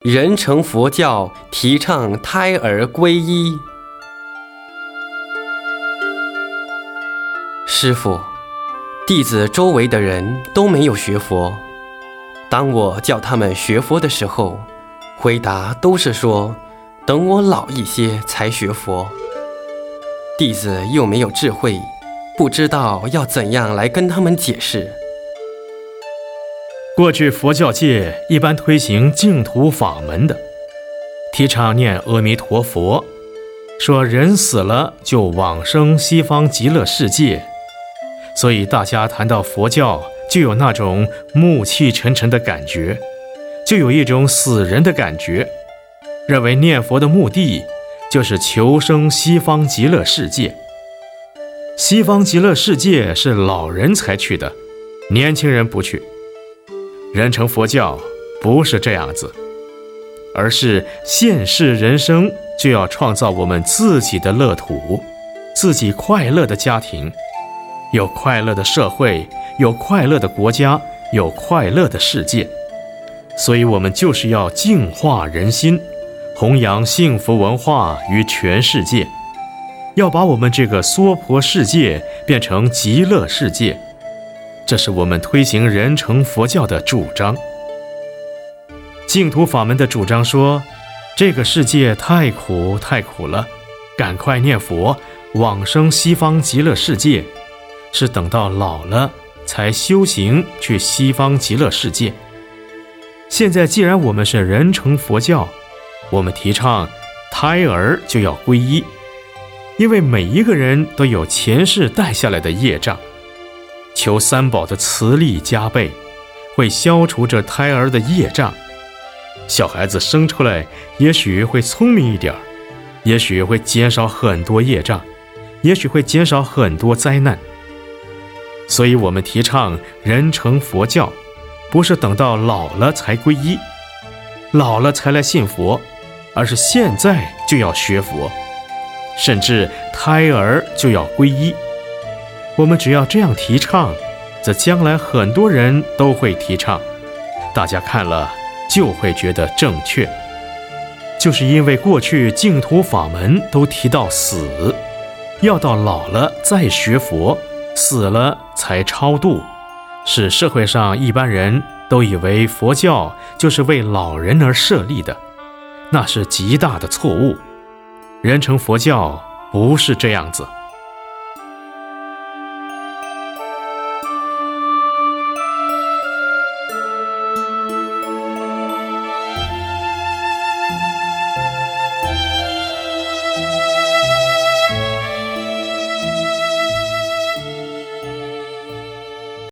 人成佛教提倡胎儿皈依。师傅，弟子周围的人都没有学佛。当我叫他们学佛的时候，回答都是说等我老一些才学佛。弟子又没有智慧，不知道要怎样来跟他们解释。过去佛教界一般推行净土法门的，提倡念阿弥陀佛，说人死了就往生西方极乐世界，所以大家谈到佛教就有那种暮气沉沉的感觉，就有一种死人的感觉，认为念佛的目的就是求生西方极乐世界。西方极乐世界是老人才去的，年轻人不去。人成佛教不是这样子，而是现世人生就要创造我们自己的乐土，自己快乐的家庭，有快乐的社会，有快乐的国家，有快乐的世界。所以，我们就是要净化人心，弘扬幸福文化于全世界，要把我们这个娑婆世界变成极乐世界。这是我们推行人成佛教的主张。净土法门的主张说，这个世界太苦太苦了，赶快念佛往生西方极乐世界，是等到老了才修行去西方极乐世界。现在既然我们是人成佛教，我们提倡胎儿就要皈依，因为每一个人都有前世带下来的业障。求三宝的慈力加倍，会消除这胎儿的业障。小孩子生出来，也许会聪明一点，也许会减少很多业障，也许会减少很多灾难。所以，我们提倡人成佛教，不是等到老了才皈依，老了才来信佛，而是现在就要学佛，甚至胎儿就要皈依。我们只要这样提倡，则将来很多人都会提倡，大家看了就会觉得正确。就是因为过去净土法门都提到死，要到老了再学佛，死了才超度，使社会上一般人都以为佛教就是为老人而设立的，那是极大的错误。人成佛教不是这样子。